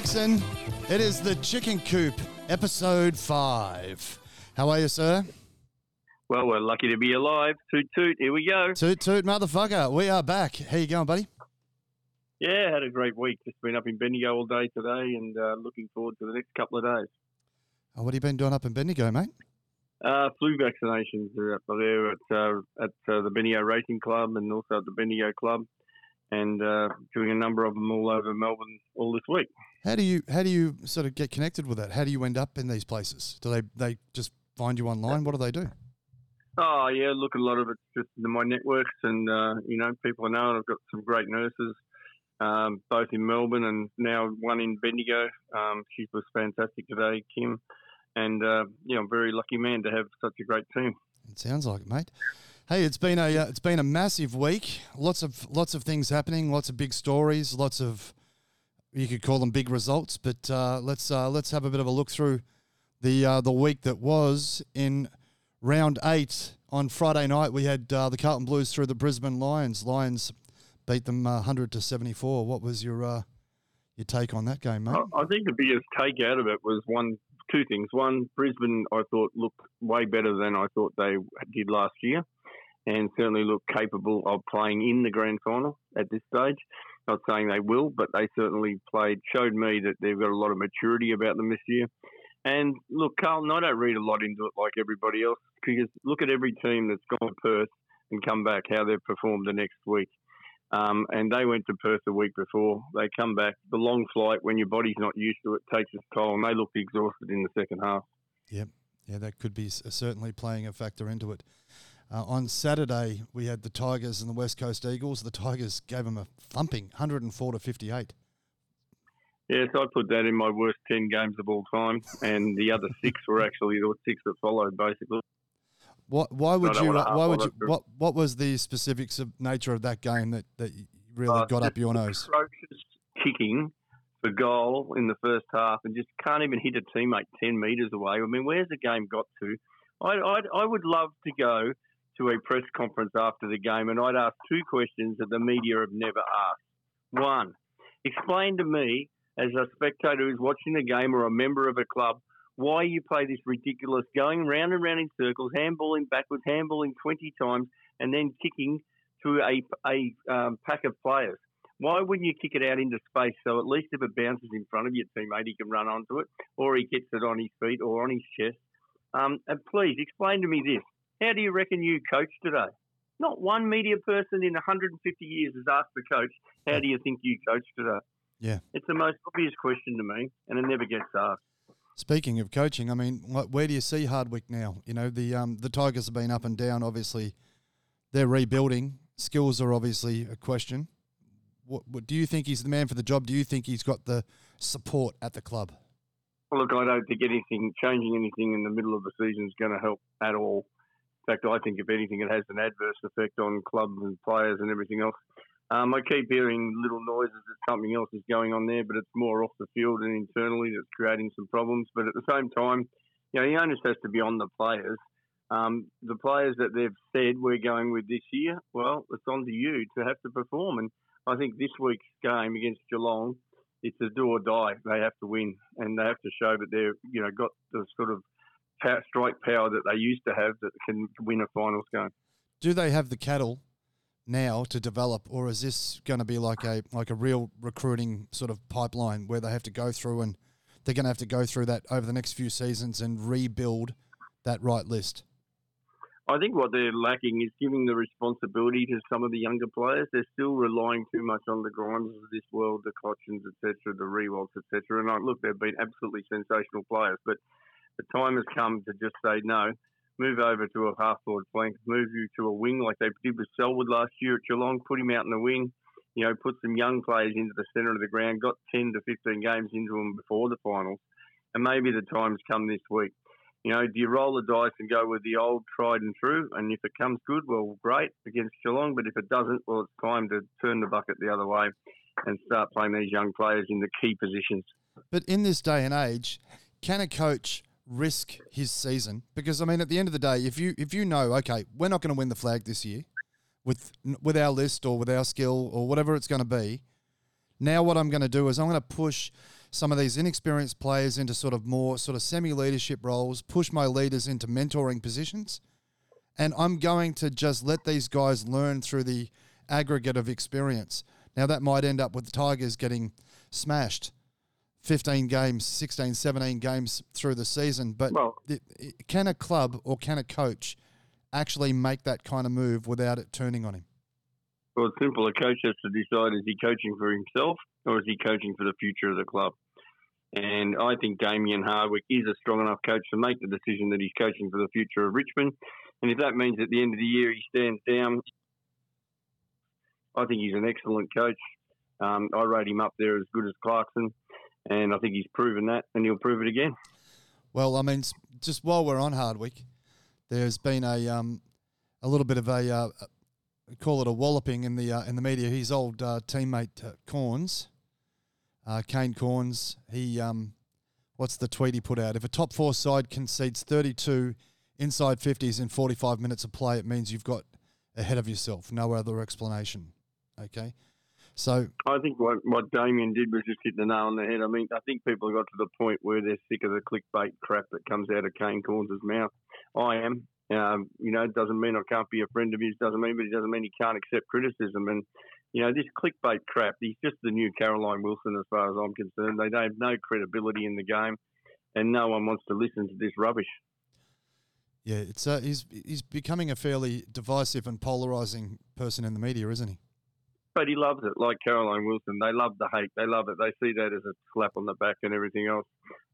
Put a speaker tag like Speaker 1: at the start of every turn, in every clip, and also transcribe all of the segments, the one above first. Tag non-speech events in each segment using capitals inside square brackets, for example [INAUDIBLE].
Speaker 1: Nixon. It is the Chicken Coop, episode five. How are you, sir?
Speaker 2: Well, we're lucky to be alive. Toot toot, here we go.
Speaker 1: Toot toot, motherfucker. We are back. How you going, buddy?
Speaker 2: Yeah, had a great week. Just been up in Bendigo all day today and uh, looking forward to the next couple of days.
Speaker 1: Oh, what have you been doing up in Bendigo, mate?
Speaker 2: Uh, flu vaccinations are up there at, uh, at uh, the Bendigo Racing Club and also at the Bendigo Club and uh, doing a number of them all over Melbourne all this week.
Speaker 1: How do you how do you sort of get connected with that? How do you end up in these places? Do they they just find you online? What do they do?
Speaker 2: Oh yeah, look, a lot of it's just in my networks, and uh, you know, people I know. And I've got some great nurses, um, both in Melbourne and now one in Bendigo. Um, she was fantastic today, Kim, and uh, you know, I'm very lucky man to have such a great team.
Speaker 1: It sounds like it, mate. Hey, it's been a uh, it's been a massive week. Lots of lots of things happening. Lots of big stories. Lots of you could call them big results. But uh, let's uh, let's have a bit of a look through the uh, the week that was in round eight on Friday night. We had uh, the Carlton Blues through the Brisbane Lions. Lions beat them uh, hundred to seventy four. What was your your take on that game, mate?
Speaker 2: I think the biggest take out of it was one two things. One, Brisbane I thought looked way better than I thought they did last year and certainly look capable of playing in the grand final at this stage. Not saying they will, but they certainly played, showed me that they've got a lot of maturity about them this year. And look, Carlton, I don't read a lot into it like everybody else because look at every team that's gone to Perth and come back, how they've performed the next week. Um, and they went to Perth the week before. They come back. The long flight, when your body's not used to it, takes its toll, and they looked exhausted in the second half.
Speaker 1: Yep. Yeah, that could be certainly playing a factor into it. Uh, on Saturday, we had the Tigers and the West Coast Eagles. The Tigers gave them a thumping, 104 to 58.
Speaker 2: Yes, I put that in my worst 10 games of all time, and the other [LAUGHS] six were actually the six that followed, basically.
Speaker 1: What, why would you? Why would you? What What was the specifics of nature of that game that, that really uh, got up your nose?
Speaker 2: Atrocious kicking for goal in the first half, and just can't even hit a teammate ten metres away. I mean, where's the game got to? I I, I would love to go to a press conference after the game, and I'd ask two questions that the media have never asked. One, explain to me, as a spectator who's watching the game or a member of a club, why you play this ridiculous going round and round in circles, handballing backwards, handballing 20 times, and then kicking to a, a um, pack of players. Why wouldn't you kick it out into space so at least if it bounces in front of your teammate, he can run onto it, or he gets it on his feet or on his chest? Um, and please explain to me this how do you reckon you coach today? Not one media person in 150 years has asked the coach, How do you think you coach today?
Speaker 1: Yeah.
Speaker 2: It's the most obvious question to me, and it never gets asked.
Speaker 1: Speaking of coaching, I mean, where do you see Hardwick now? You know, the um, the Tigers have been up and down. Obviously, they're rebuilding. Skills are obviously a question. What, what, do you think he's the man for the job? Do you think he's got the support at the club?
Speaker 2: Well, look, I don't think anything changing anything in the middle of the season is going to help at all. Fact, I think if anything, it has an adverse effect on clubs and players and everything else. Um, I keep hearing little noises that something else is going on there, but it's more off the field and internally that's creating some problems. But at the same time, you know, the onus has to be on the players. Um, the players that they've said we're going with this year, well, it's on to you to have to perform. And I think this week's game against Geelong, it's a do or die. They have to win, and they have to show that they've you know got the sort of strike power that they used to have that can win a finals game.
Speaker 1: Do they have the cattle now to develop, or is this going to be like a like a real recruiting sort of pipeline where they have to go through and they're going to have to go through that over the next few seasons and rebuild that right list?
Speaker 2: I think what they're lacking is giving the responsibility to some of the younger players. They're still relying too much on the Grimes of this world, the Cotchins, etc., the Riewoldts, etc. And I, look, they've been absolutely sensational players, but the time has come to just say no. Move over to a half forward flank, move you to a wing like they did with Selwood last year at Geelong, put him out in the wing, you know, put some young players into the centre of the ground, got 10 to 15 games into them before the finals, and maybe the time's come this week. You know, do you roll the dice and go with the old tried and true? And if it comes good, well, great against Geelong. But if it doesn't, well, it's time to turn the bucket the other way and start playing these young players in the key positions.
Speaker 1: But in this day and age, can a coach risk his season because I mean at the end of the day if you if you know okay we're not going to win the flag this year with with our list or with our skill or whatever it's going to be Now, what I'm going to do is I'm going to push some of these inexperienced players into sort of more sort of semi leadership roles, push my leaders into mentoring positions. And I'm going to just let these guys learn through the aggregate of experience. Now, that might end up with the Tigers getting smashed 15 games, 16, 17 games through the season. But
Speaker 2: Well-
Speaker 1: it- can a club or can a coach actually make that kind of move without it turning on him?
Speaker 2: Well, it's simple. A coach has to decide is he coaching for himself or is he coaching for the future of the club? And I think Damien Hardwick is a strong enough coach to make the decision that he's coaching for the future of Richmond. And if that means at the end of the year he stands down, I think he's an excellent coach. Um, I rate him up there as good as Clarkson, and I think he's proven that, and he'll prove it again.
Speaker 1: Well, I mean, just while we're on Hardwick, there's been a um, a little bit of a uh, call it a walloping in the uh, in the media. His old uh, teammate uh, Cornes, uh, Kane Cornes, he um, what's the tweet he put out? If a top four side concedes 32 inside 50s in 45 minutes of play, it means you've got ahead of yourself. No other explanation. Okay, so
Speaker 2: I think what, what Damien did was just hit the nail on the head. I mean, I think people have got to the point where they're sick of the clickbait crap that comes out of Kane Cornes' mouth. I am. Um, you know, it doesn't mean I can't be a friend of his, doesn't mean, but it doesn't mean he can't accept criticism. And, you know, this clickbait crap, he's just the new Caroline Wilson as far as I'm concerned. They don't have no credibility in the game, and no one wants to listen to this rubbish.
Speaker 1: yeah, it's uh, he's he's becoming a fairly divisive and polarizing person in the media, isn't he?
Speaker 2: But he loves it, like Caroline Wilson. They love the hate. They love it. They see that as a slap on the back and everything else.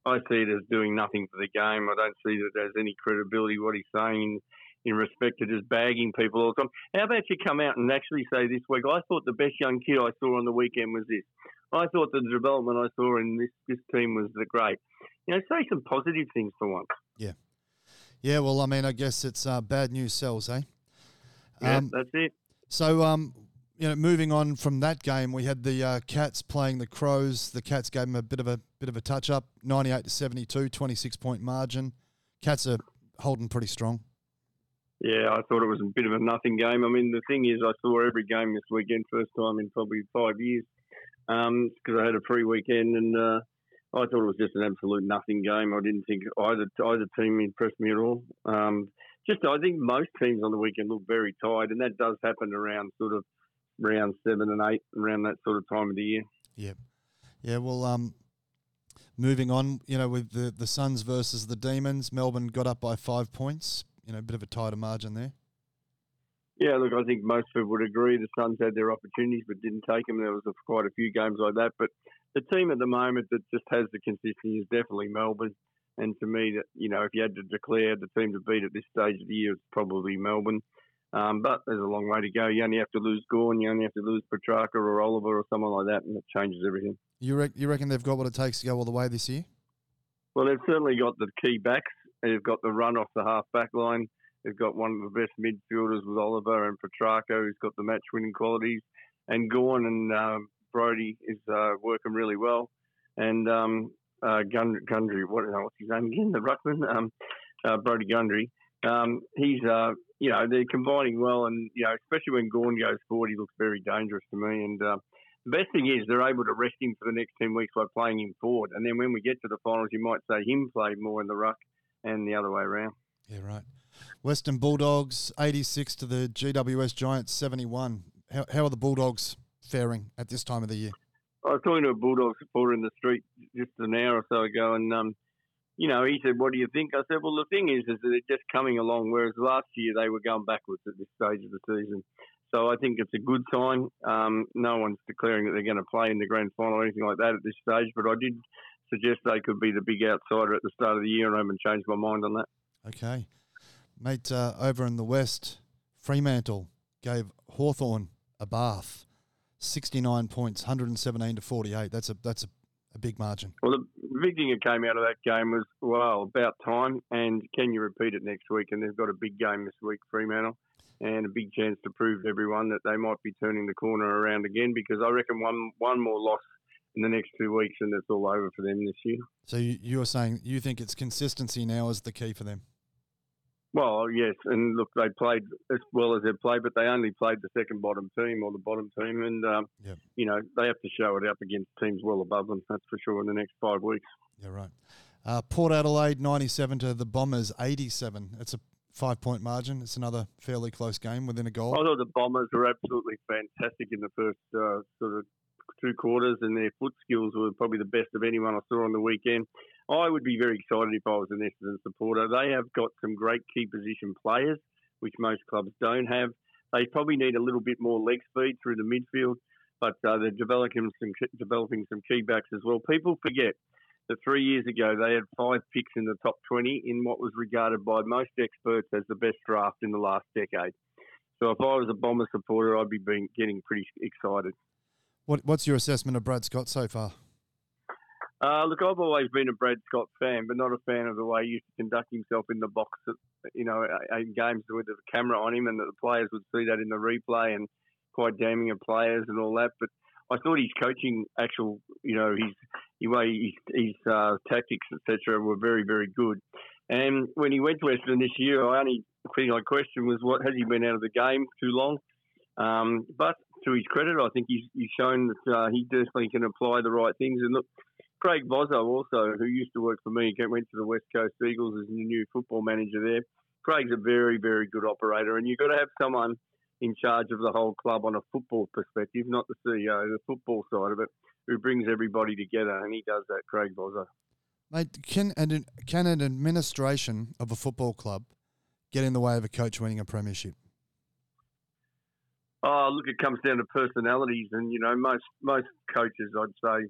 Speaker 2: I see it as doing nothing for the game. I don't see that there's any credibility what he's saying in respect to just bagging people all the time. How about you come out and actually say this week, I thought the best young kid I saw on the weekend was this. I thought the development I saw in this, this team was the great. You know, say some positive things for once.
Speaker 1: Yeah, Yeah, well, I mean, I guess it's uh, bad news sells, eh?
Speaker 2: Yeah,
Speaker 1: Um,
Speaker 2: that's it.
Speaker 1: so, um, you know, moving on from that game, we had the uh, Cats playing the Crows. The Cats gave them a bit of a bit of a touch up, ninety-eight to 72, 26 point margin. Cats are holding pretty strong.
Speaker 2: Yeah, I thought it was a bit of a nothing game. I mean, the thing is, I saw every game this weekend, first time in probably five years, because I had a free weekend, and uh, I thought it was just an absolute nothing game. I didn't think either either team impressed me at all. Um, just, I think most teams on the weekend look very tired, and that does happen around sort of round seven and eight, around that sort of time of the year.
Speaker 1: Yeah, yeah, well, um, moving on, you know, with the the Suns versus the Demons, Melbourne got up by five points. You know, a bit of a tighter margin there.
Speaker 2: Yeah, look, I think most people would agree the Suns had their opportunities but didn't take them. There was a, quite a few games like that. But the team at the moment that just has the consistency is definitely Melbourne. And to me, that you know, if you had to declare the team to beat at this stage of the year, it's probably Melbourne. Um, but there's a long way to go. You only have to lose Gawn, you only have to lose Petracca or Oliver or someone like that, and it changes everything.
Speaker 1: You re- you reckon they've got what it takes to go all the way this year?
Speaker 2: Well, they've certainly got the key backs. They've got the run off the half back line. They've got one of the best midfielders with Oliver and Petracca, who's got the match winning qualities. And Gawn and um, Brodie is uh, working really well. And um, uh, Gund- Grundy, what, what's his name again? The Ruckman, um, uh, Brodie Grundy. Um, he's, uh, you know, they're combining well. And, you know, especially when Gawn goes forward, he looks very dangerous to me. And uh, the best thing is they're able to rest him for the next 10 weeks by playing him forward. And then when we get to the finals, you might say him play more in the ruck and the other way around.
Speaker 1: Yeah, right. Western Bulldogs, 86 to the GWS Giants, 71. How, how are the Bulldogs faring at this time of the year?
Speaker 2: I was talking to a Bulldog supporter in the street just an hour or so ago, and um, you know, he said, "What do you think?" I said, "Well, the thing is, is that they're just coming along, whereas last year they were going backwards at this stage of the season. So I think it's a good sign. Um, no one's declaring that they're going to play in the grand final or anything like that at this stage, but I did suggest they could be the big outsider at the start of the year, and I haven't changed my mind on that.
Speaker 1: Okay. Mate, uh, over in the West, Fremantle gave Hawthorn a bath. 69 points, 117 to 48. That's a that's a, a big margin.
Speaker 2: Well, the big thing that came out of that game was, well, about time, and can you repeat it next week? And they've got a big game this week, Fremantle, and a big chance to prove to everyone that they might be turning the corner around again because I reckon one one more loss in the next two weeks and it's all over for them this year.
Speaker 1: So you, you're saying you think it's consistency now is the key for them?
Speaker 2: Well, yes, and look, they played as well as they played, but they only played the second bottom team or the bottom team, and um,
Speaker 1: Yep.
Speaker 2: you know they have to show it up against teams well above them. That's for sure in the next five weeks.
Speaker 1: Yeah, right. Uh, Port Adelaide 97 to the Bombers 87. It's a five point margin. It's another fairly close game within a goal.
Speaker 2: I thought the Bombers were absolutely fantastic in the first uh, sort of two quarters, and their foot skills were probably the best of anyone I saw on the weekend. I would be very excited if I was an Essendon supporter. They have got some great key position players, which most clubs don't have. They probably need a little bit more leg speed through the midfield, but uh, they're developing some developing some key backs as well. People forget that three years ago they had five picks in the top 20 in what was regarded by most experts as the best draft in the last decade. So if I was a Bomber supporter, I'd be being, getting pretty excited.
Speaker 1: What, what's your assessment of Brad Scott so far?
Speaker 2: Uh, look, I've always been a Brad Scott fan, but not a fan of the way he used to conduct himself in the box. You know, in games with the camera on him, and that the players would see that in the replay, and quite damning of players and all that. But I thought his coaching, actual, you know, his the way his, his uh, tactics, etc., were very, very good. And when he went to Essendon this year, I only thing I questioned was what has he been out of the game too long? Um, but to his credit, I think he's, he's shown that uh, he definitely can apply the right things. And look, Craig Vozzo also, who used to work for me, went to the West Coast Eagles as the new football manager there. Craig's a very, very good operator, and you've got to have someone in charge of the whole club on a football perspective, not the CEO, the football side of it, who brings everybody together, and he does that, Craig Vozzo.
Speaker 1: Mate, can an, can an administration of a football club get in the way of a coach winning a premiership?
Speaker 2: Oh, look, it comes down to personalities, and you know, most most coaches, I'd say,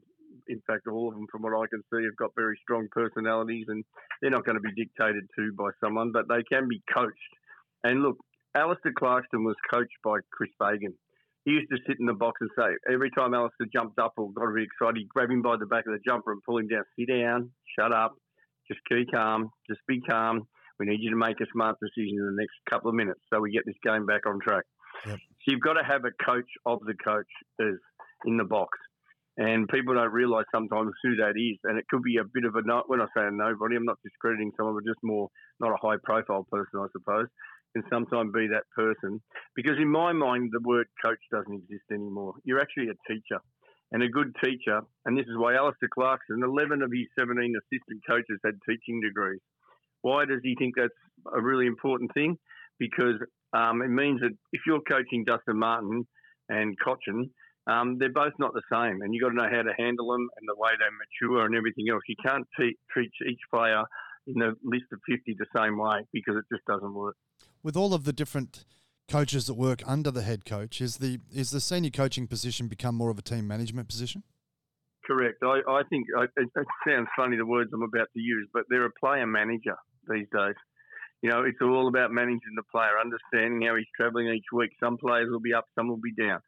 Speaker 2: in fact, all of them, from what I can see, have got very strong personalities, and they're not going to be dictated to by someone, but they can be coached. And look, Alastair Clarkson was coached by Chris Fagan. He used to sit in the box and say, every time Alastair jumped up or got really excited, he'd grab him by the back of the jumper and pull him down. Sit down, shut up, just keep calm, just be calm. We need you to make a smart decision in the next couple of minutes so we get this game back on track.
Speaker 1: Yep.
Speaker 2: So you've got to have a coach of the coaches in the box. And people don't realise sometimes who that is. And it could be a bit of a, no, when I say a nobody, I'm not discrediting someone, but just more, not a high profile person, I suppose, can sometimes be that person. Because in my mind, the word coach doesn't exist anymore. You're actually a teacher. And a good teacher, and this is why Alastair Clarkson, 11 of his 17 assistant coaches had teaching degrees. Why does he think that's a really important thing? Because um, it means that if you're coaching Dustin Martin and Cotchin, um, they're both not the same, and you've got to know how to handle them and the way they mature and everything else. You can't te- treat each player in the list of 50 the same way because it just doesn't work.
Speaker 1: With all of the different coaches that work under the head coach, is the is the senior coaching position become more of a team management position?
Speaker 2: Correct. I, I think I, it, it sounds funny the words I'm about to use, but they're a player manager these days. You know, it's all about managing the player, understanding how he's travelling each week. Some players will be up, some will be down.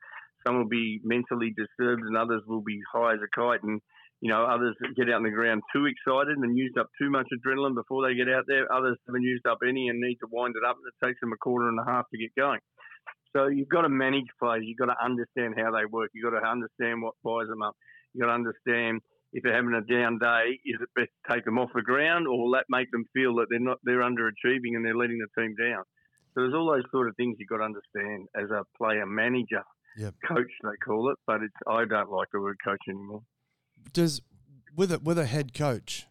Speaker 2: Some will be mentally disturbed, and others will be high as a kite. And you know, others get out on the ground too excited and used up too much adrenaline before they get out there. Others haven't used up any and need to wind it up. And it takes them a quarter and a half to get going. So you've got to manage players. You've got to understand how they work. You've got to understand what fires them up. You've got to understand if they're having a down day, is it best to take them off the ground or will that make them feel that they're not they're underachieving and they're letting the team down? So there's all those sort of things you've got to understand as a player manager,
Speaker 1: Yep.
Speaker 2: coach they call it, but it's I don't like the word coach anymore.
Speaker 1: Does with a with a head coach,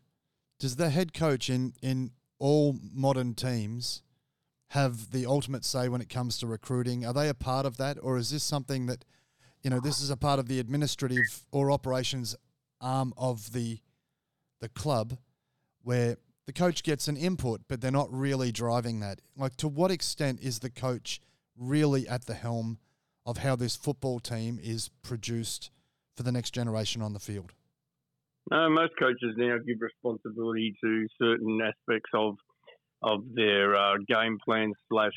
Speaker 1: does the head coach in in all modern teams have the ultimate say when it comes to recruiting? Are they a part of that, or is this something that you know this is a part of the administrative or operations arm of the the club where the coach gets an input, but they're not really driving that. Like, to what extent is the coach really at the helm of how this football team is produced for the next generation on the field?
Speaker 2: No, most coaches now give responsibility to certain aspects of of their uh, game plan slash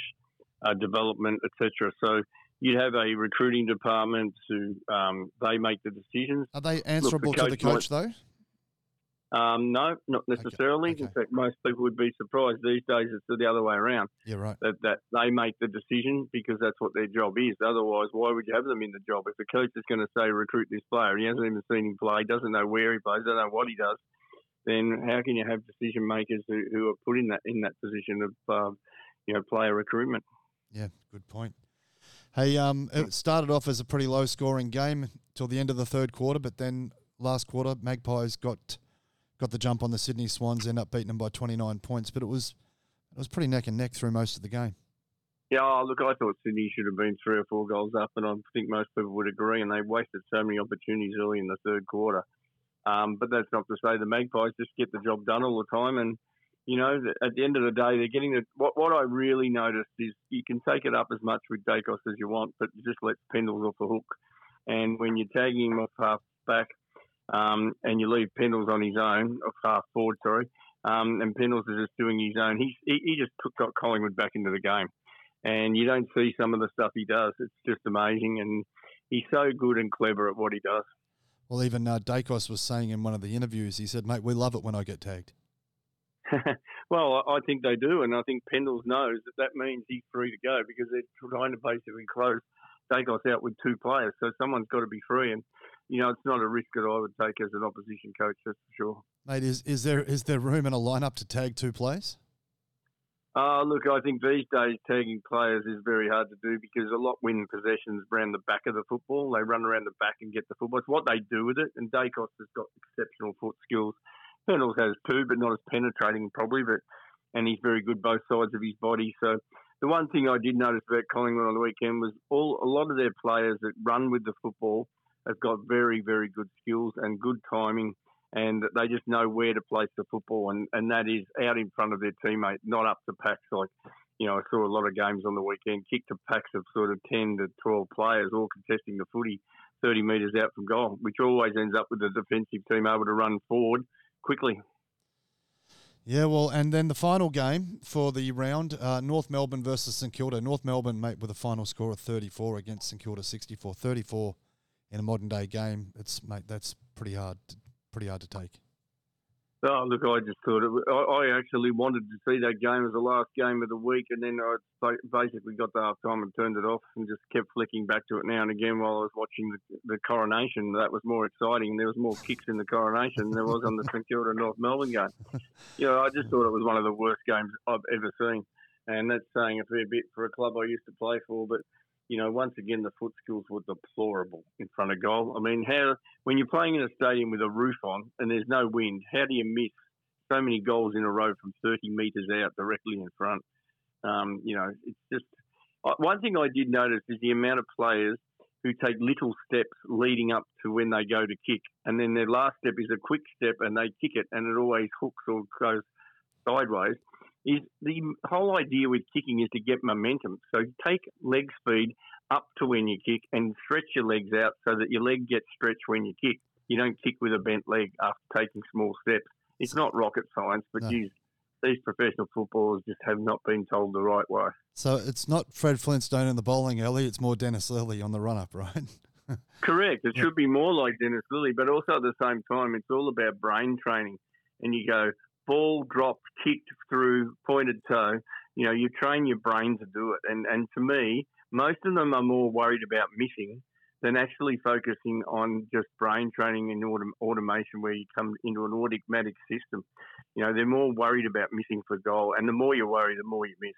Speaker 2: uh, development, etc. So you'd have a recruiting department who um, they make the decisions.
Speaker 1: Are they answerable to the
Speaker 2: coach
Speaker 1: coach, though?
Speaker 2: Um, no, not necessarily.
Speaker 1: okay.
Speaker 2: In fact, most people would be surprised these days. It's the other way around.
Speaker 1: Yeah, right.
Speaker 2: That that they make the decision because that's what their job is. Otherwise, why would you have them in the job? If the coach is going to say recruit this player, he hasn't even seen him play, doesn't know where he plays, doesn't know what he does, then how can you have decision makers who, who are put in that in that position of um, you know, player recruitment.
Speaker 1: Yeah, good point. Hey, um, it started off as a pretty low scoring game till the end of the third quarter, but then last quarter, Magpies got got the jump on the Sydney Swans, end up beating them by 29 points, but it was it was pretty neck and neck through most of the game.
Speaker 2: Yeah, oh, look, I thought Sydney should have been three or four goals up, and I think most people would agree. And they wasted so many opportunities early in the third quarter. Um, but that's not to say the Magpies just get the job done all the time. And you know, at the end of the day, they're getting the. What, what I really noticed is you can take it up as much with Daicos as you want, but you just let Pendles off the hook. And when you're tagging him off half back, um, and you leave Pendles on his own, off half forward, sorry, um, and Pendles is just doing his own, he, he just took, got Collingwood back into the game. And you don't see some of the stuff he does. It's just amazing. And he's so good and clever at what he does.
Speaker 1: Well, even uh, Daicos was saying in one of the interviews, he said, mate, we love it when I get tagged. [LAUGHS]
Speaker 2: well, I think they do, and I think Pendles knows that that means he's free to go because they're trying to basically close Daicos out with two players. So someone's got to be free, and you know it's not a risk that I would take as an opposition coach. That's for sure.
Speaker 1: Mate, is is there is there room in a lineup to tag two players?
Speaker 2: Uh, look, I think these days tagging players is very hard to do because a lot win possessions around the back of the football. They run around the back and get the football. It's what they do with it, and Daicos has got exceptional foot skills. Pendles has too, but not as penetrating probably. But and he's very good both sides of his body. So the one thing I did notice about Collingwood on the weekend was all a lot of their players that run with the football have got very very good skills and good timing, and they just know where to place the football, and and that is out in front of their teammate, not up to packs like. You know, I saw a lot of games on the weekend, kick to packs of sort of 10 to 12 players all contesting the footy 30 metres out from goal, which always ends up with the defensive team able to run forward quickly.
Speaker 1: Yeah, well, and then the final game for the round, uh, North Melbourne versus St Kilda. North Melbourne, mate, with a final score of 34 against St Kilda 64. 34 in a modern day game, it's mate, that's pretty hard, to, pretty hard to take.
Speaker 2: Oh, look, I just thought it. I, I actually wanted to see that game as the last game of the week, and then I basically got to half time and turned it off, and just kept flicking back to it now and again while I was watching the, the coronation. That was more exciting. And there was more kicks in the coronation than there was on the St Kilda North Melbourne game. You know, I just thought it was one of the worst games I've ever seen, and that's saying a fair bit for a club I used to play for. But you know, once again, the foot skills were deplorable in front of goal. I mean, how when you're playing in a stadium with a roof on and there's no wind, how do you miss so many goals in a row from 30 metres out directly in front? Um, you know, it's just uh, one thing I did notice is the amount of players who take little steps leading up to when they go to kick, and then their last step is a quick step, and they kick it, and it always hooks or goes sideways is the whole idea with kicking is to get momentum. So take leg speed up to when you kick and stretch your legs out so that your leg gets stretched when you kick. You don't kick with a bent leg after taking small steps. It's not rocket science, but no. geez, these professional footballers just have not been told the right way.
Speaker 1: So it's not Fred Flintstone in the bowling alley, it's more Dennis Lillee on the run up, right? [LAUGHS]
Speaker 2: Correct. It should be more like Dennis Lillee, but also at the same time, it's all about brain training. And you go, ball dropped, kicked through, pointed toe, you know, you train your brain to do it. And, and to me, most of them are more worried about missing than actually focusing on just brain training and autom- automation where you come into an automatic system. You know, they're more worried about missing for goal. And the more you worry, the more you miss.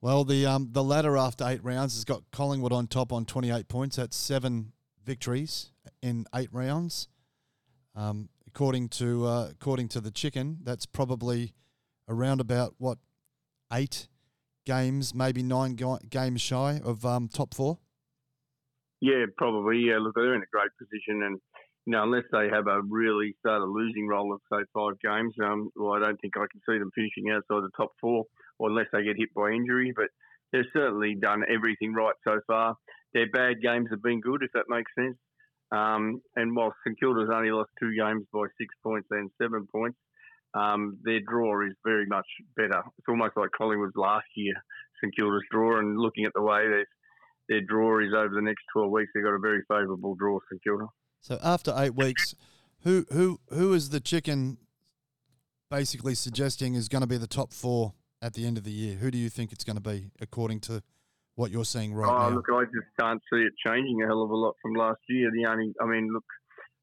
Speaker 1: Well, the um, the ladder after eight rounds has got Collingwood on top on 28 points. That's seven victories in eight rounds. Um, according to uh, according to the chicken, that's probably around about what eight games, maybe nine games shy of um, top four.
Speaker 2: Yeah, probably. Yeah, look, they're in a great position, and you know, unless they have a really start a losing roll of say five games, um, well, I don't think I can see them finishing outside the top four, or unless they get hit by injury. But they've certainly done everything right so far. Their bad games have been good, if that makes sense. Um, and while St Kilda's only lost two games by six points and seven points, um, their draw is very much better. It's almost like Collingwood's last year, St Kilda's draw. And looking at the way their draw is over the next 12 weeks, they've got a very favourable draw, St Kilda.
Speaker 1: So after eight weeks, who who who is the chicken basically suggesting is going to be the top four at the end of the year? Who do you think it's going to be, according to what you're seeing right oh,
Speaker 2: now? Look, I just can't see it changing a hell of a lot from last year. The only, I mean, look,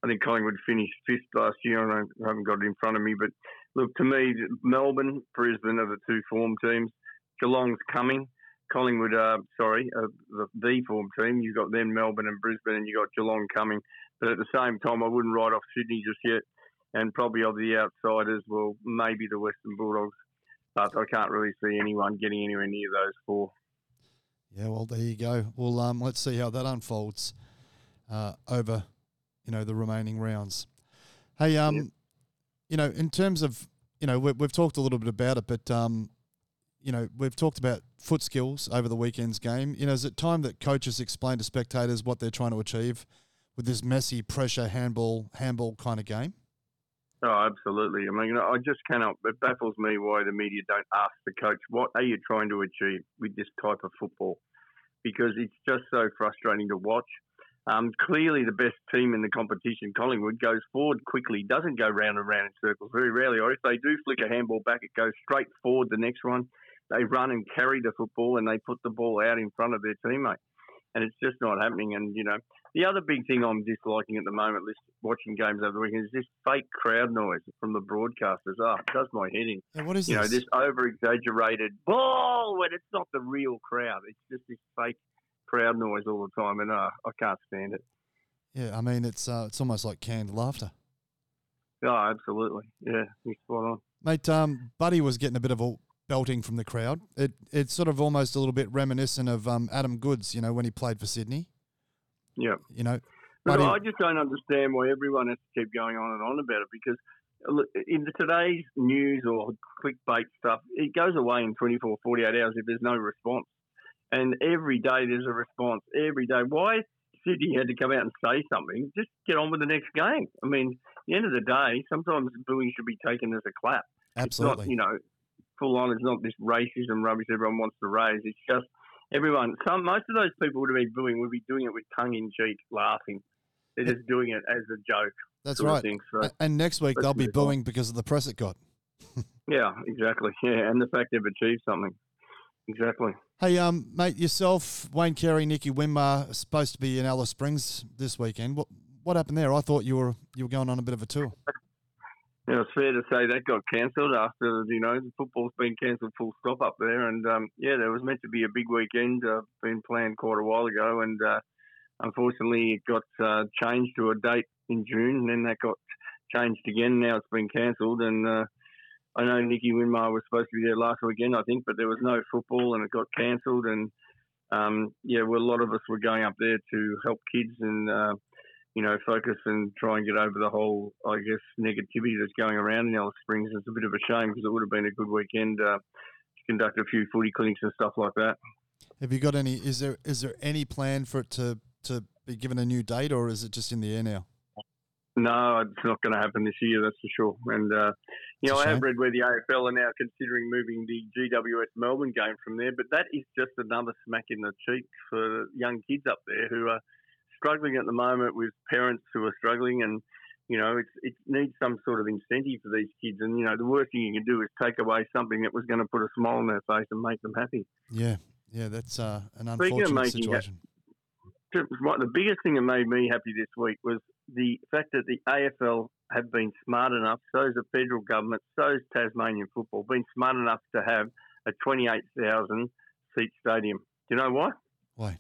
Speaker 2: I think Collingwood finished fifth last year, and I haven't got it in front of me. But look, to me, Melbourne, Brisbane are the two form teams. Geelong's coming. Collingwood, uh, sorry, uh, the, the form team. You've got then Melbourne and Brisbane, and you've got Geelong coming. But at the same time, I wouldn't write off Sydney just yet. And probably of the outsiders, well, maybe the Western Bulldogs. But I can't really see anyone getting anywhere near those four.
Speaker 1: Yeah, well, there you go. Well, um, let's see how that unfolds uh, over, you know, the remaining rounds. Hey, um, yep. you know, in terms of, you know, we, have talked a little bit about it, but um, you know, we've talked about foot skills over the weekend's game. You know, is it time that coaches explain to spectators what they're trying to achieve with this messy pressure handball handball kind of game?
Speaker 2: Oh, absolutely. I mean, I just cannot. It baffles me why the media don't ask the coach what are you trying to achieve with this type of football, because it's just so frustrating to watch. Um, clearly, the best team in the competition, Collingwood, goes forward quickly, doesn't go round and round in circles very rarely. Or if they do flick a handball back, it goes straight forward the next one they run and carry the football and they put the ball out in front of their teammate. And it's just not happening. And, you know, the other big thing I'm disliking at the moment, watching games over the weekend, is this fake crowd noise from the broadcasters. Oh, it does my head in.
Speaker 1: Yeah, what is
Speaker 2: you
Speaker 1: this?
Speaker 2: know, this over exaggerated ball when it's not the real crowd. It's just this fake crowd noise all the time. And uh, I can't stand it.
Speaker 1: Yeah, I mean, it's uh, it's almost like canned laughter.
Speaker 2: Oh, absolutely. Yeah, you're spot on.
Speaker 1: Mate, um, Buddy was getting a bit of a belting from the crowd. It it's sort of almost a little bit reminiscent of um, Adam Goodes, you know, when he played for Sydney.
Speaker 2: Yeah.
Speaker 1: You know.
Speaker 2: But I just don't understand why everyone has to keep going on and on about it because in today's news or clickbait stuff, it goes away in 24, 48 hours if there's no response. And every day there's a response. Every day. Why Sydney had to come out and say something? Just get on with the next game. I mean, at the end of the day, sometimes booing should be taken as a clap.
Speaker 1: Absolutely.
Speaker 2: Not, you know, full on. It's not this racism rubbish everyone wants to raise. It's just everyone. Some most of those people would have been booing would be doing it with tongue in cheek, laughing. They're just doing it as a joke.
Speaker 1: That's right. So, and next week they'll be booing because of the press it got. [LAUGHS]
Speaker 2: yeah, exactly. [LAUGHS] Yeah, and the fact they've achieved something. Exactly.
Speaker 1: Hey, um, mate, yourself, Wayne Carey, Nicky Winmar, supposed to be in Alice Springs this weekend. What what happened there? I thought you were you were going on a bit of a tour [LAUGHS]
Speaker 2: it's fair to say that got cancelled after you know the football's been cancelled full stop up there, and um, yeah, there was meant to be a big weekend, uh, been planned quite a while ago, and uh, unfortunately it got uh, changed to a date in June, and then that got changed again. Now it's been cancelled, and uh, I know Nicky Winmar was supposed to be there last weekend, I think, but there was no football, and it got cancelled, and um, yeah, well, a lot of us were going up there to help kids and uh, you know, focus and try and get over the whole, I guess, negativity that's going around in Alice Springs. It's a bit of a shame because it would have been a good weekend uh, to conduct a few footy clinics and stuff like that.
Speaker 1: Have you got any? Is there is there any plan for it to to be given a new date, or is it just in the air now?
Speaker 2: No, it's not going to happen this year. That's for sure. And uh, you know, I have read where the AFL are now considering moving the GWS Melbourne game from there, but that is just another smack in the cheek for young kids up there who are struggling at the moment with parents who are struggling, and you know, it's, it needs some sort of incentive for these kids. And you know, the worst thing you can do is take away something that was going to put a smile on their face and make them happy.
Speaker 1: Yeah, yeah, that's uh, an unfortunate situation.
Speaker 2: Ha- the biggest thing that made me happy this week was the fact that the AFL have been smart enough, so is the federal government, so is Tasmanian football, been smart enough to have a 28,000 seat stadium. Do you know why?
Speaker 1: Why?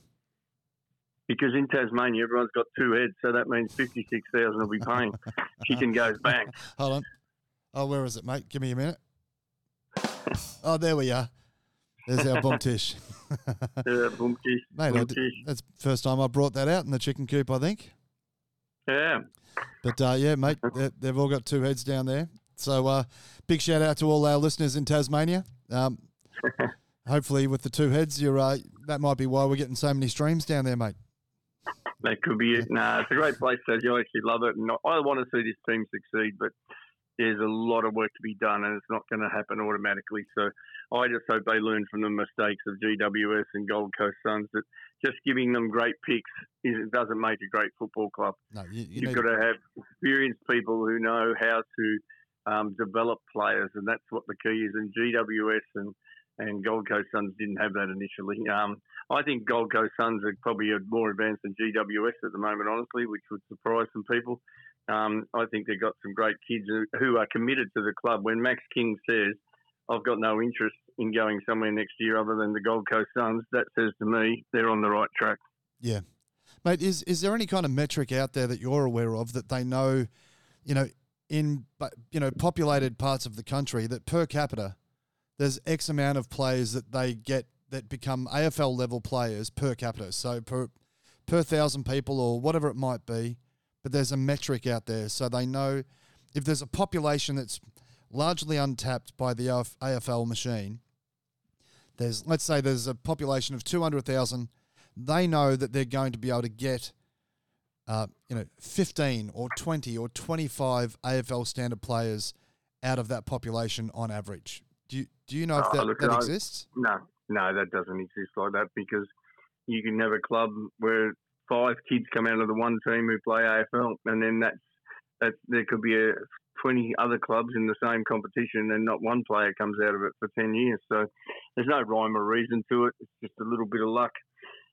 Speaker 2: Because in Tasmania everyone's got two heads, so that means fifty six thousand will be paying. Chicken goes bang. [LAUGHS]
Speaker 1: Hold on. Oh, where is it, mate? Give me a minute. Oh, there we are. There's our boom tish. [LAUGHS]
Speaker 2: yeah, boom.
Speaker 1: Mate, tish. that's the first time I brought that out in the chicken coop, I think.
Speaker 2: Yeah.
Speaker 1: But uh, yeah, mate, [LAUGHS] they've all got two heads down there. So uh, big shout out to all our listeners in Tasmania. Um, hopefully, with the two heads, you're uh, that might be why we're getting so many streams down there, mate.
Speaker 2: That could be it. Nah, it's a great place, Sergio. I actually love it. And I want to see this team succeed, but there's a lot of work to be done and it's not going to happen automatically. So I just hope they learn from the mistakes of GWS and Gold Coast Suns that just giving them great picks is, doesn't make a great football club.
Speaker 1: No, you, you
Speaker 2: have got to have experienced people who know how to um, develop players, and that's what the key is. And GWS and and Gold Coast Suns didn't have that initially. Um, I think Gold Coast Suns are probably more advanced than GWS at the moment, honestly, which would surprise some people. Um, I think they've got some great kids who, are committed to the club. When Max King says, I've got no interest in going somewhere next year other than the Gold Coast Suns, that says to me they're on the right track.
Speaker 1: Yeah, mate. Is is there any kind of metric out there that you're aware of that they know, you know, in you know populated parts of the country that per capita, there's X amount of players that they get that become AFL level players per capita. So per per thousand people or whatever it might be, but there's a metric out there so they know if there's a population that's largely untapped by the AFL machine. There's let's say there's a population of 200,000 they know that they're going to be able to get uh, you know 15 or 20 or 25 AFL standard players out of that population on average. Do you, know if that, that exists?
Speaker 2: No, no, that doesn't exist like that because you can have a club where five kids come out of the one team who play AFL, and then that's that there could be a 20 other clubs in the same competition and not one player comes out of it for 10 years. So there's no rhyme or reason to it. It's just a little bit of luck.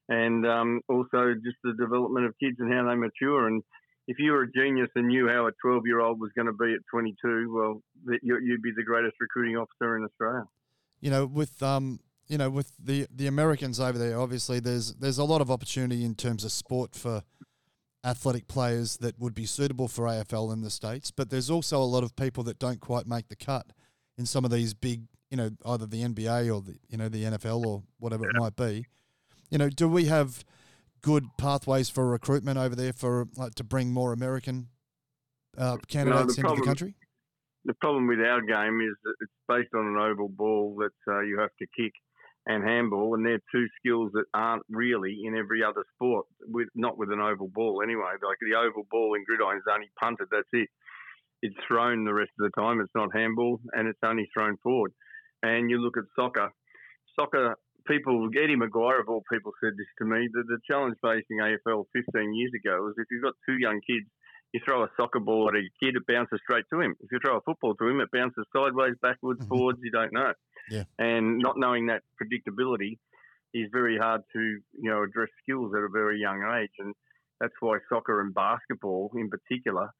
Speaker 2: And um, also just the development of kids and how they mature. And if you were a genius and knew how a 12 year old was going to be at 22, well, you'd be the greatest recruiting officer in Australia.
Speaker 1: You know, with um, you know, with the the Americans over there, obviously there's there's a lot of opportunity in terms of sport for athletic players that would be suitable for AFL in the states, but there's also a lot of people that don't quite make the cut in some of these big, you know, either the NBA or the you know the NFL or whatever it might be. You know, do we have good pathways for recruitment over there for like to bring more American uh, candidates no, into problem, the country?
Speaker 2: The problem with our game is that it's based on an oval ball that uh, you have to kick and handball, and they're two skills that aren't really in every other sport. With not with an oval ball anyway. Like the oval ball in gridiron is only punted. That's it. It's thrown the rest of the time. It's not handball, and it's only thrown forward. And you look at soccer. Soccer people, Eddie McGuire of all people said this to me. That the challenge facing AFL 15 years ago was if you've got two young kids you throw a soccer ball at a kid, it bounces straight to him. If you throw a football to him, it bounces sideways, backwards, mm-hmm. forwards. You don't know.
Speaker 1: Yeah.
Speaker 2: And not knowing that predictability is very hard to you know address skills at a very young age, and that's why soccer and basketball, in particular,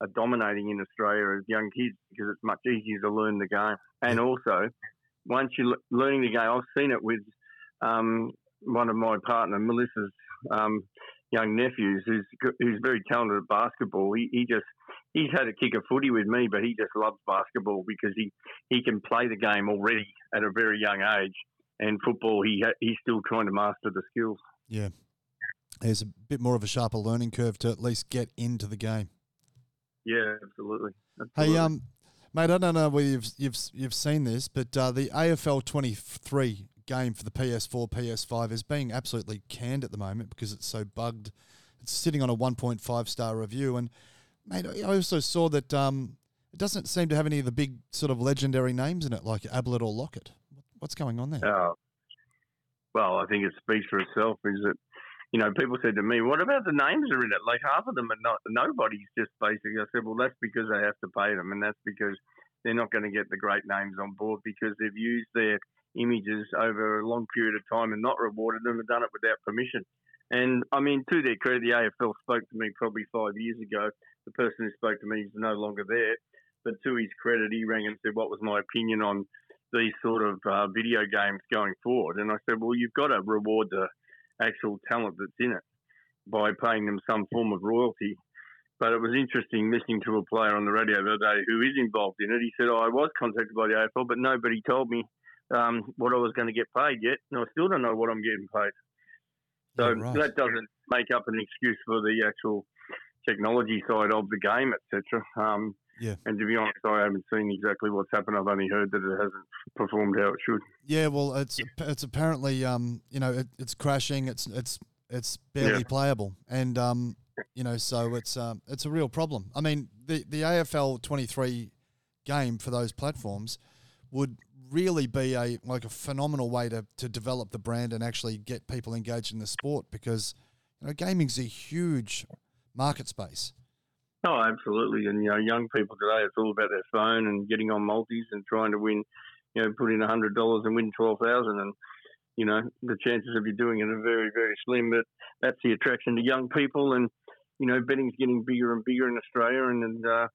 Speaker 2: are dominating in Australia as young kids because it's much easier to learn the game. And also, once you're learning the game, I've seen it with um, one of my partner, Melissa's um, young nephews who's who's very talented at basketball. He, he just he's had a kick of footy with me, but he just loves basketball because he, he can play the game already at a very young age. And football, he he's still trying to master the skills.
Speaker 1: Yeah, there's a bit more of a sharper learning curve to at least get into the game.
Speaker 2: Yeah, absolutely. absolutely.
Speaker 1: Hey, um, mate, I don't know whether you've you've you've seen this, but uh, the AFL 23 game for the PS4, PS5 is being absolutely canned at the moment because it's so bugged. It's sitting on a 1.5 star review, and mate, I also saw that um, it doesn't seem to have any of the big sort of legendary names in it, like Ablett or Lockett. What's going on there?
Speaker 2: Uh, well, I think it speaks for itself. Is that you know people said to me, "What about the names are in it?" Like half of them are not. Nobody's just basically. I said, "Well, that's because they have to pay them, and that's because they're not going to get the great names on board because they've used their images over a long period of time and not rewarded them and done it without permission. And I mean, to their credit, the AFL spoke to me probably five years ago. The person who spoke to me is no longer there. But to his credit, he rang and said, What was my opinion on these sort of uh, video games going forward? And I said, Well, you've got to reward the actual talent that's in it by paying them some form of royalty. But it was interesting listening to a player on the radio the other day who is involved in it. He said, oh, I was contacted by the AFL, but nobody told me um, what I was going to get paid yet, and I still don't know what I'm getting paid. So yeah, right. that doesn't make up an excuse for the actual technology side of the game, etc. Um,
Speaker 1: yeah.
Speaker 2: And to be honest, I haven't seen exactly what's happened. I've only heard that it hasn't performed how it should.
Speaker 1: Yeah, well, it's it's apparently um, you know it, it's crashing. It's it's it's barely yeah. playable, and um, you know so it's um, it's a real problem. I mean, the the AFL twenty three game for those platforms would really be a like a phenomenal way to, to develop the brand and actually get people engaged in the sport because you know gaming's a huge market space.
Speaker 2: Oh, absolutely. And you know, young people today, it's all about their phone and getting on multis and trying to win. You know, put in a hundred dollars and win twelve thousand, and you know the chances of you doing it are very, very slim. But that's the attraction to young people, and you know, betting's getting bigger and bigger in Australia, and, and uh,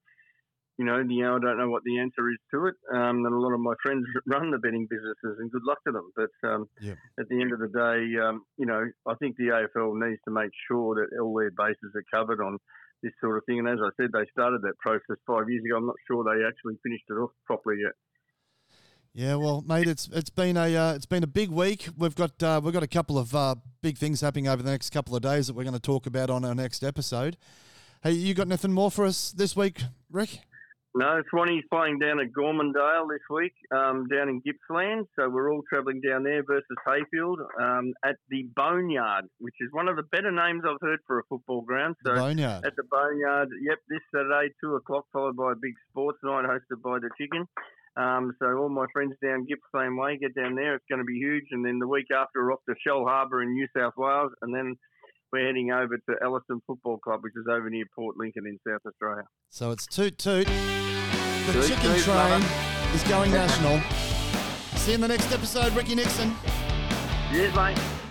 Speaker 2: you know, you know, I don't know what the answer is to it. Um, and a lot of my friends [LAUGHS] run the betting businesses, and good luck to them. But um,
Speaker 1: Yeah.
Speaker 2: at the end of the day, um, you know, I think the AFL needs to make sure that all their bases are covered on this sort of thing. And as I said, they started that process five years ago. I'm not sure they actually finished it off properly yet.
Speaker 1: Yeah, well, mate, it's it's been a uh, it's been a big week. We've got uh, we've got a couple of uh, big things happening over the next couple of days that we're going to talk about on our next episode. Hey, you got nothing more for us this week, Rick?
Speaker 2: No, Swanee's playing down at Gormandale this week, um, down in Gippsland. So we're all travelling down there versus Heyfield um, at the Boneyard, which is one of the better names I've heard for a football ground. So
Speaker 1: Boneyard.
Speaker 2: at the Boneyard, yep, this Saturday, 2 o'clock, followed by a big sports night hosted by the Chicken. Um, so all my friends down Gippsland Way, get down there. It's going to be huge. And then the week after, we're off to Shellharbour in New South Wales. And then we're heading over to Elliston Football Club, which is over near Port Lincoln in South Australia.
Speaker 1: So it's toot toot. The
Speaker 2: Toot
Speaker 1: chicken
Speaker 2: toot,
Speaker 1: train
Speaker 2: mother.
Speaker 1: is going national. See you in the next episode, Ricky Nixon.
Speaker 2: Cheers, mate.